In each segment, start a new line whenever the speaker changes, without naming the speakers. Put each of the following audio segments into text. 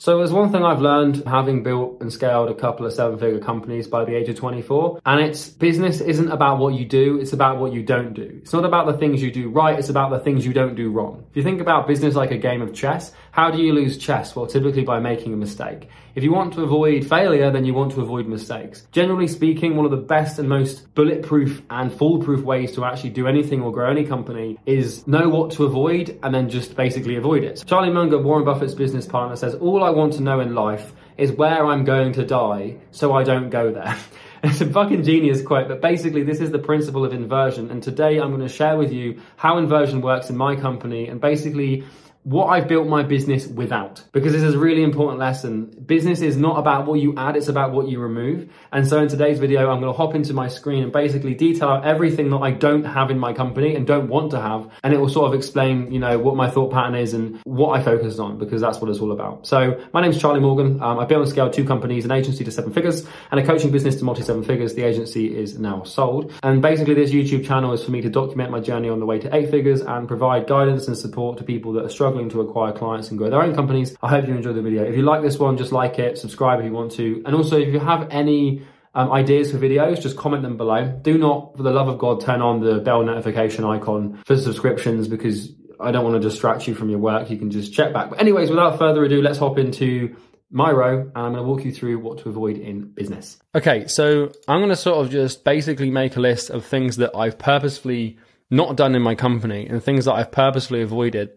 So there's one thing I've learned having built and scaled a couple of seven figure companies by the age of 24, and it's business isn't about what you do, it's about what you don't do. It's not about the things you do right, it's about the things you don't do wrong. If you think about business like a game of chess, how do you lose chess? Well, typically by making a mistake. If you want to avoid failure, then you want to avoid mistakes. Generally speaking, one of the best and most bulletproof and foolproof ways to actually do anything or grow any company is know what to avoid and then just basically avoid it. Charlie Munger, Warren Buffett's business partner, says, All I want to know in life is where I'm going to die so I don't go there. It's a fucking genius quote, but basically, this is the principle of inversion. And today, I'm going to share with you how inversion works in my company and basically what I've built my business without. Because this is a really important lesson. Business is not about what you add, it's about what you remove. And so in today's video, I'm going to hop into my screen and basically detail out everything that I don't have in my company and don't want to have. And it will sort of explain, you know, what my thought pattern is and what I focus on because that's what it's all about. So my name is Charlie Morgan. Um, I built and scaled two companies, an agency to seven figures and a coaching business to multi seven figures. The agency is now sold. And basically this YouTube channel is for me to document my journey on the way to eight figures and provide guidance and support to people that are struggling struggling to acquire clients and grow their own companies. I hope you enjoy the video. If you like this one, just like it, subscribe if you want to. And also, if you have any um, ideas for videos, just comment them below. Do not, for the love of God, turn on the bell notification icon for subscriptions because I don't want to distract you from your work. You can just check back. But anyways, without further ado, let's hop into my Miro and I'm going to walk you through what to avoid in business.
Okay, so I'm going to sort of just basically make a list of things that I've purposefully not done in my company and things that I've purposefully avoided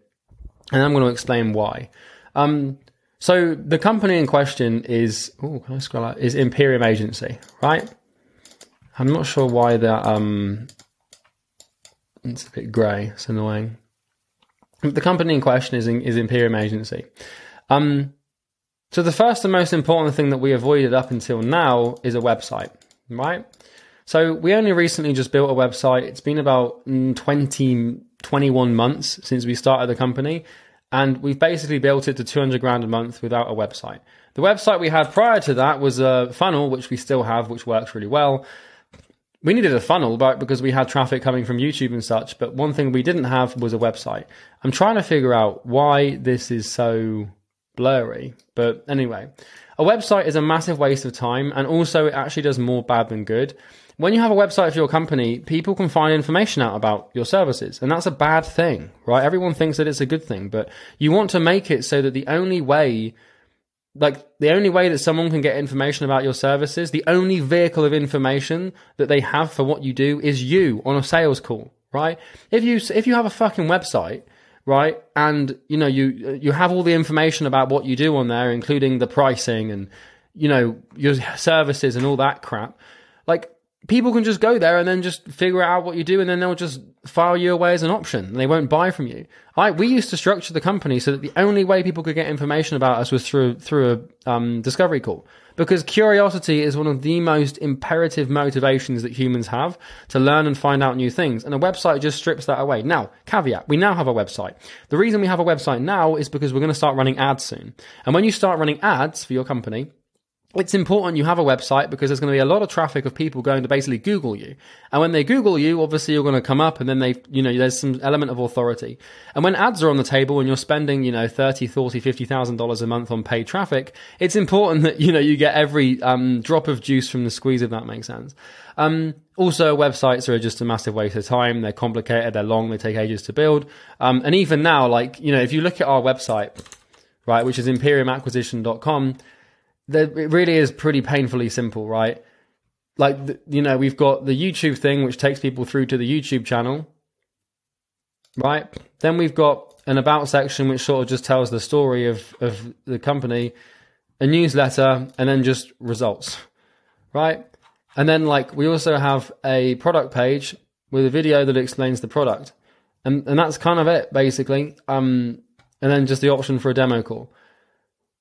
and I'm going to explain why. Um, so the company in question is oh, can I scroll out? Is Imperium Agency, right? I'm not sure why that um, it's a bit grey. It's annoying. The company in question is is Imperium Agency. Um, so the first and most important thing that we avoided up until now is a website, right? So we only recently just built a website. It's been about mm, 20, 21 months since we started the company. And we've basically built it to 200 grand a month without a website. The website we had prior to that was a funnel, which we still have, which works really well. We needed a funnel, but because we had traffic coming from YouTube and such. But one thing we didn't have was a website. I'm trying to figure out why this is so blurry. But anyway, a website is a massive waste of time. And also it actually does more bad than good when you have a website for your company, people can find information out about your services. And that's a bad thing, right? Everyone thinks that it's a good thing, but you want to make it so that the only way, like the only way that someone can get information about your services, the only vehicle of information that they have for what you do is you on a sales call, right? If you, if you have a fucking website, right? And you know, you, you have all the information about what you do on there, including the pricing and, you know, your services and all that crap. Like, people can just go there and then just figure out what you do and then they'll just file you away as an option. They won't buy from you. I, we used to structure the company so that the only way people could get information about us was through, through a um, discovery call. Because curiosity is one of the most imperative motivations that humans have to learn and find out new things. And a website just strips that away. Now, caveat, we now have a website. The reason we have a website now is because we're going to start running ads soon. And when you start running ads for your company, it's important you have a website because there's going to be a lot of traffic of people going to basically Google you. And when they Google you, obviously you're going to come up and then they, you know, there's some element of authority. And when ads are on the table and you're spending, you know, 30, 40, $50,000 a month on paid traffic, it's important that, you know, you get every um, drop of juice from the squeeze, if that makes sense. Um, also, websites are just a massive waste of time. They're complicated, they're long, they take ages to build. Um, and even now, like, you know, if you look at our website, right, which is imperiumacquisition.com, it really is pretty painfully simple, right? Like, you know, we've got the YouTube thing, which takes people through to the YouTube channel, right? Then we've got an about section, which sort of just tells the story of, of the company, a newsletter, and then just results, right? And then, like, we also have a product page with a video that explains the product. And, and that's kind of it, basically. Um, and then just the option for a demo call.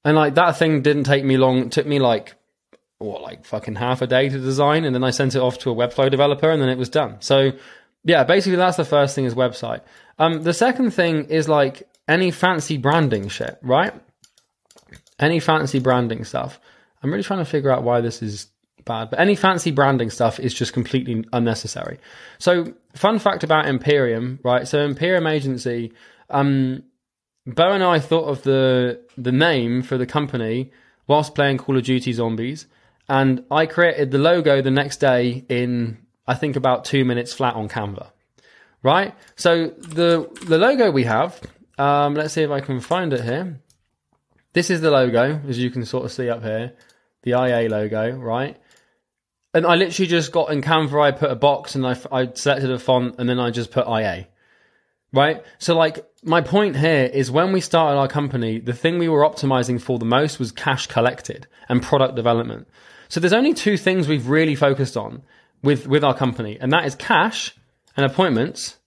And like that thing didn't take me long. It took me like what, like fucking half a day to design, and then I sent it off to a Webflow developer, and then it was done. So yeah, basically that's the first thing is website. Um, the second thing is like any fancy branding shit, right? Any fancy branding stuff. I'm really trying to figure out why this is bad, but any fancy branding stuff is just completely unnecessary. So, fun fact about Imperium, right? So, Imperium Agency, um, Bo and I thought of the the name for the company whilst playing Call of Duty Zombies, and I created the logo the next day in I think about two minutes flat on Canva. Right. So the the logo we have. Um, let's see if I can find it here. This is the logo, as you can sort of see up here, the IA logo, right? And I literally just got in Canva, I put a box and I, I selected a font and then I just put IA right? So, like, my point here is when we started our company, the thing we were optimizing for the most was cash collected and product development. So, there's only two things we've really focused on with, with our company, and that is cash and appointments,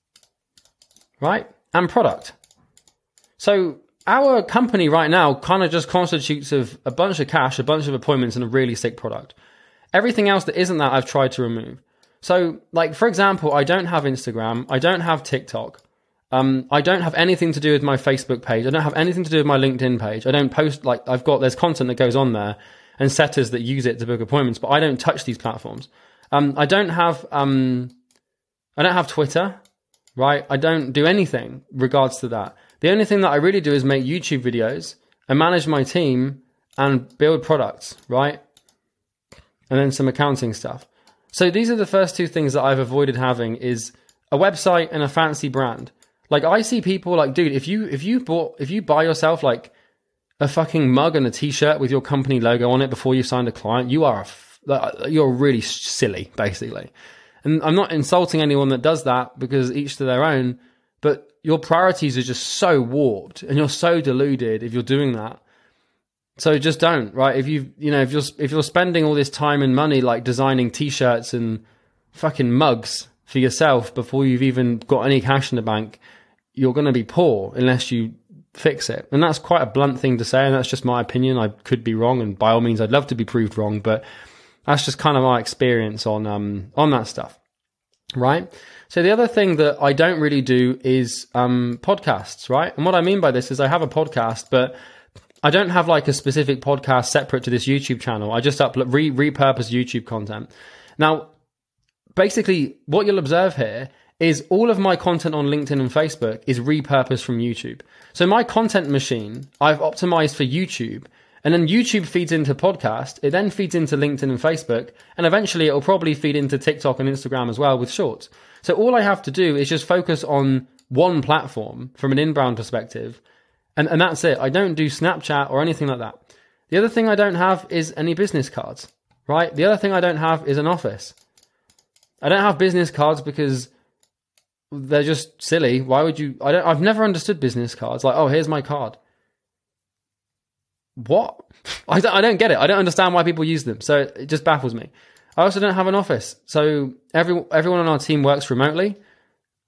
right? And product. So, our company right now kind of just constitutes of a bunch of cash, a bunch of appointments, and a really sick product. Everything else that isn't that, I've tried to remove. So, like, for example, I don't have Instagram, I don't have TikTok. Um, I don't have anything to do with my Facebook page. I don't have anything to do with my LinkedIn page. I don't post like I've got there's content that goes on there and setters that use it to book appointments, but I don't touch these platforms. Um, I don't have um, I don't have Twitter, right? I don't do anything regards to that. The only thing that I really do is make YouTube videos and manage my team and build products, right? And then some accounting stuff. So these are the first two things that I've avoided having is a website and a fancy brand. Like I see people like, dude, if you if you bought if you buy yourself like a fucking mug and a t-shirt with your company logo on it before you signed a client, you are a, you're really silly, basically. And I'm not insulting anyone that does that because each to their own, but your priorities are just so warped and you're so deluded if you're doing that. So just don't, right? If you you know, if you're if you're spending all this time and money like designing t-shirts and fucking mugs for yourself before you've even got any cash in the bank, you're going to be poor unless you fix it. And that's quite a blunt thing to say, and that's just my opinion. I could be wrong, and by all means, I'd love to be proved wrong, but that's just kind of my experience on um, on that stuff, right? So the other thing that I don't really do is um, podcasts, right? And what I mean by this is I have a podcast, but I don't have like a specific podcast separate to this YouTube channel. I just upload re- repurpose YouTube content. Now, basically, what you'll observe here is all of my content on LinkedIn and Facebook is repurposed from YouTube. So my content machine, I've optimized for YouTube. And then YouTube feeds into podcast. It then feeds into LinkedIn and Facebook. And eventually it will probably feed into TikTok and Instagram as well with shorts. So all I have to do is just focus on one platform from an inbound perspective. And, and that's it. I don't do Snapchat or anything like that. The other thing I don't have is any business cards, right? The other thing I don't have is an office. I don't have business cards because they're just silly. Why would you? I don't. I've never understood business cards. Like, oh, here's my card. What? I don't, I don't get it. I don't understand why people use them. So it just baffles me. I also don't have an office, so every everyone on our team works remotely,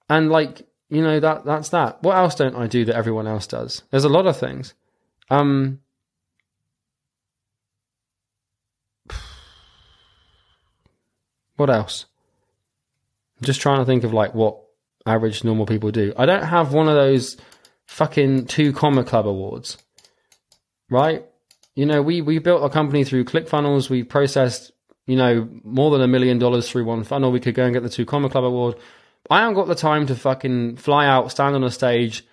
and like you know that that's that. What else don't I do that everyone else does? There's a lot of things. Um. What else? I'm just trying to think of like what average normal people do. I don't have one of those fucking two comma club awards, right? You know, we we built a company through ClickFunnels. We processed, you know, more than a million dollars through one funnel. We could go and get the two comma club award. I haven't got the time to fucking fly out, stand on a stage,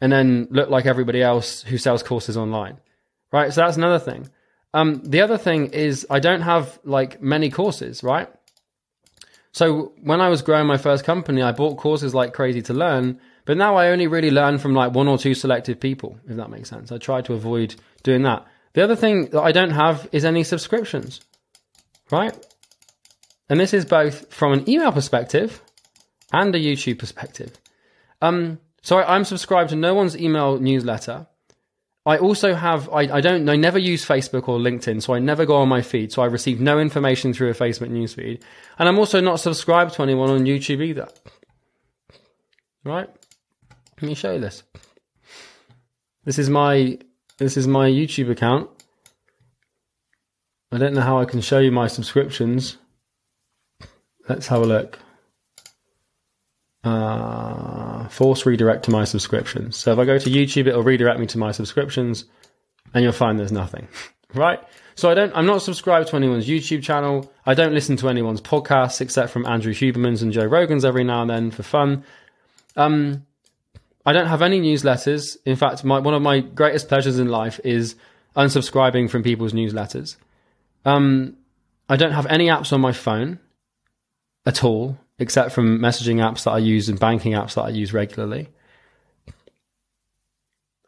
and then look like everybody else who sells courses online, right? So that's another thing. Um, the other thing is I don't have like many courses, right? So when I was growing my first company, I bought courses like crazy to learn, but now I only really learn from like one or two selected people, if that makes sense. I try to avoid doing that. The other thing that I don't have is any subscriptions, right? And this is both from an email perspective and a YouTube perspective. Um, so I, I'm subscribed to no one's email newsletter. I also have, I, I don't, I never use Facebook or LinkedIn, so I never go on my feed. So I receive no information through a Facebook newsfeed. And I'm also not subscribed to anyone on YouTube either. Right? Let me show you this. This is my, this is my YouTube account. I don't know how I can show you my subscriptions. Let's have a look uh, force redirect to my subscriptions. So if I go to YouTube, it'll redirect me to my subscriptions, and you'll find there's nothing, right? So I don't, I'm not subscribed to anyone's YouTube channel. I don't listen to anyone's podcasts except from Andrew Huberman's and Joe Rogan's every now and then for fun. Um, I don't have any newsletters. In fact, my, one of my greatest pleasures in life is unsubscribing from people's newsletters. Um, I don't have any apps on my phone at all, except from messaging apps that I use and banking apps that I use regularly.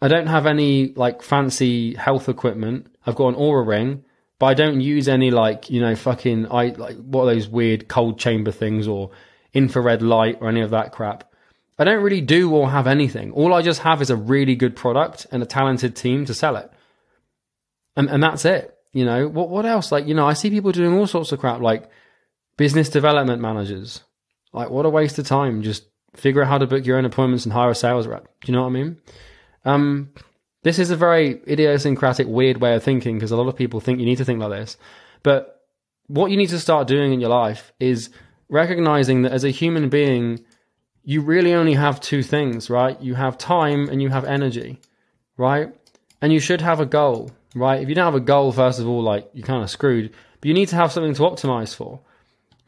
I don't have any like fancy health equipment. I've got an Oura ring, but I don't use any like you know fucking I like what are those weird cold chamber things or infrared light or any of that crap. I don't really do or have anything. All I just have is a really good product and a talented team to sell it. And and that's it. You know, what what else? Like, you know, I see people doing all sorts of crap like business development managers. Like what a waste of time. Just figure out how to book your own appointments and hire a sales rep. Do you know what I mean? Um this is a very idiosyncratic, weird way of thinking because a lot of people think you need to think like this. But what you need to start doing in your life is recognizing that as a human being, you really only have two things, right? You have time and you have energy, right? And you should have a goal, right? If you don't have a goal, first of all, like you're kind of screwed, but you need to have something to optimize for,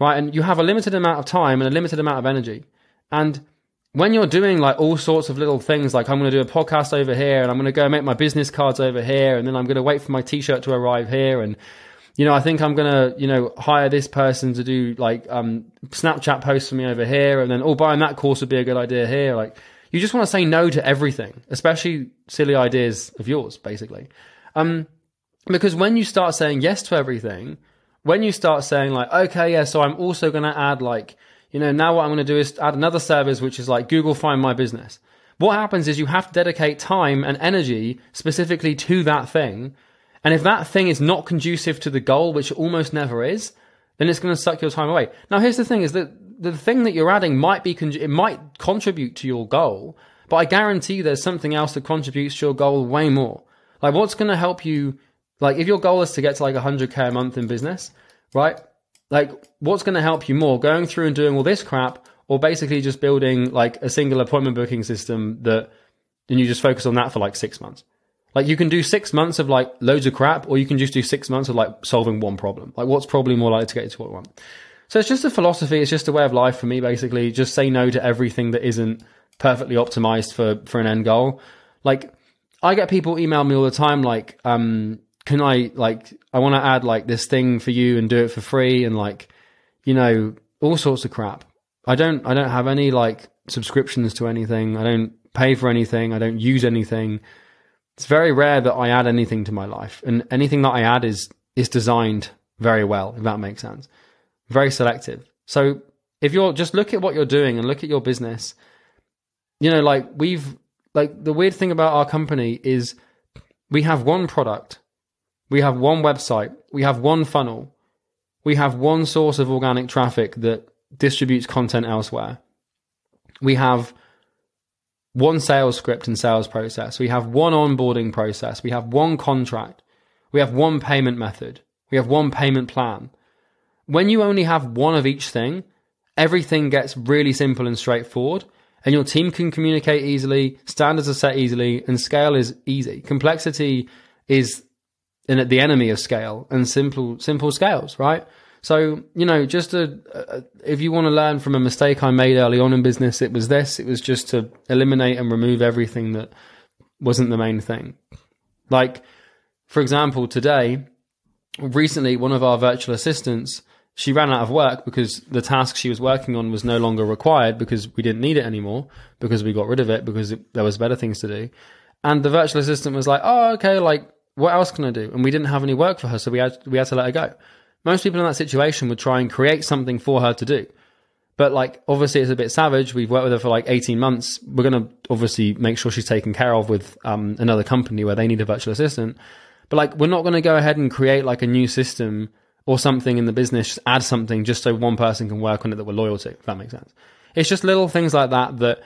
right? And you have a limited amount of time and a limited amount of energy. And when you're doing like all sorts of little things, like I'm going to do a podcast over here and I'm going to go make my business cards over here and then I'm going to wait for my t-shirt to arrive here and you know, I think I'm gonna, you know, hire this person to do like um, Snapchat posts for me over here, and then oh, buying that course would be a good idea here. Like, you just want to say no to everything, especially silly ideas of yours, basically. Um, because when you start saying yes to everything, when you start saying like, okay, yeah, so I'm also gonna add like, you know, now what I'm gonna do is add another service which is like Google Find My Business. What happens is you have to dedicate time and energy specifically to that thing and if that thing is not conducive to the goal, which almost never is, then it's going to suck your time away. Now, here's the thing: is that the thing that you're adding might be it might contribute to your goal, but I guarantee there's something else that contributes to your goal way more. Like, what's going to help you? Like, if your goal is to get to like 100k a month in business, right? Like, what's going to help you more? Going through and doing all this crap, or basically just building like a single appointment booking system that, and you just focus on that for like six months. Like you can do six months of like loads of crap, or you can just do six months of like solving one problem. Like what's probably more likely to get you to what you want. So it's just a philosophy. It's just a way of life for me, basically. Just say no to everything that isn't perfectly optimized for for an end goal. Like I get people email me all the time, like, um, can I like I want to add like this thing for you and do it for free and like, you know, all sorts of crap. I don't I don't have any like subscriptions to anything. I don't pay for anything. I don't use anything it's very rare that I add anything to my life, and anything that I add is is designed very well. If that makes sense, very selective. So if you're just look at what you're doing and look at your business, you know, like we've like the weird thing about our company is we have one product, we have one website, we have one funnel, we have one source of organic traffic that distributes content elsewhere. We have one sales script and sales process. We have one onboarding process. We have one contract. We have one payment method. We have one payment plan. When you only have one of each thing, everything gets really simple and straightforward and your team can communicate easily, standards are set easily, and scale is easy. Complexity is the enemy of scale and simple simple scales, right? So, you know, just a, a, uh, if you want to learn from a mistake I made early on in business, it was this. It was just to eliminate and remove everything that wasn't the main thing. Like, for example, today, recently, one of our virtual assistants, she ran out of work because the task she was working on was no longer required because we didn't need it anymore because we got rid of it because it, there was better things to do. And the virtual assistant was like, "Oh, okay, like what else can I do?" And we didn't have any work for her, so we had we had to let her go most people in that situation would try and create something for her to do. But like, obviously, it's a bit savage. We've worked with her for like 18 months. We're to obviously make sure she's taken care of with um, another company where they need a virtual assistant. But like, we're not to go ahead and create like a new system or something in the business, just add something just so one person can work on it that we're loyal to, if that makes sense. It's just little things like that that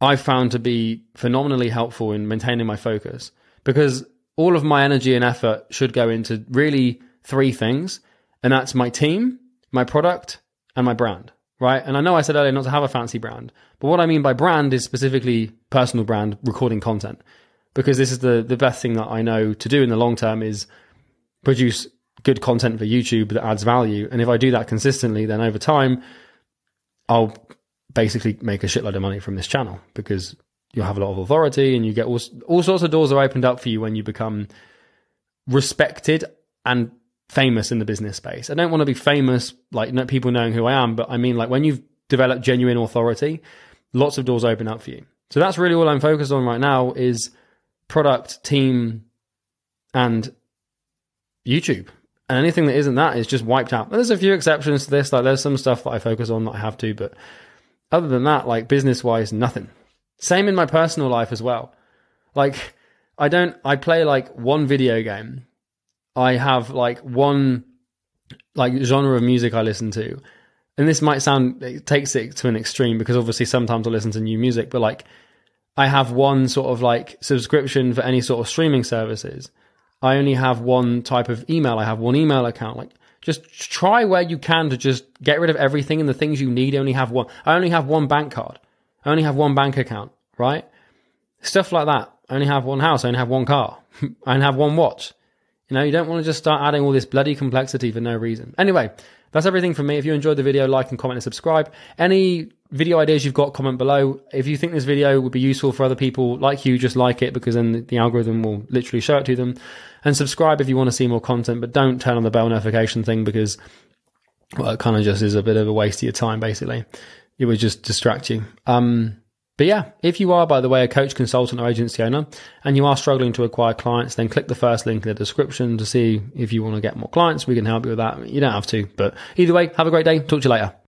I've found to be phenomenally helpful in maintaining my focus because all of my energy and effort should go into really three things, and that's my team, my product, and my brand, right? And I know I said earlier not to have a fancy brand, but what I mean by brand is specifically personal brand recording content, because this is the the best thing that I know to do in the long term is produce good content for YouTube that adds value, and if I do that consistently, then over time, I'll basically make a shitload of money from this channel because you'll have a lot of authority and you get all, all sorts of doors are opened up for you when you become respected and famous in the business space. I don't want to be famous, like people knowing who I am, but I mean, like when you've developed genuine authority, lots of doors open up for you. So that's really all I'm focused on right now is product, team, and YouTube. And anything that isn't that is just wiped out. There's a few exceptions to this. Like there's some stuff that I focus on that I have to, but other than that, like business wise, nothing. Same in my personal life as well. Like I don't, I play like one video game. I have like one like genre of music I listen to. And this might sound, it takes it to an extreme because obviously sometimes I listen to new music, but like I have one sort of like subscription for any sort of streaming services. I only have one type of email. I have one email account. Like just try where you can to just get rid of everything and the things you need. I only have one. I only have one bank card. I only have one bank account, right? Stuff like that. I only have one house. I only have one car. I only have one watch. You know, you don't want to just start adding all this bloody complexity for no reason. Anyway, that's everything from me. If you enjoyed the video, like and comment and subscribe. Any video ideas you've got, comment below. If you think this video would be useful for other people like you, just like it because then the algorithm will literally show it to them. And subscribe if you want to see more content, but don't turn on the bell notification thing because well, it kind of just is a bit of a waste of your time, basically. It would just distract you. Um, but yeah, if you are, by the way, a coach, consultant, or agency owner, and you are struggling to acquire clients, then click the first link in the description to see if you want to get more clients. We can help you with that. You don't have to, but either way, have a great day. Talk to you later.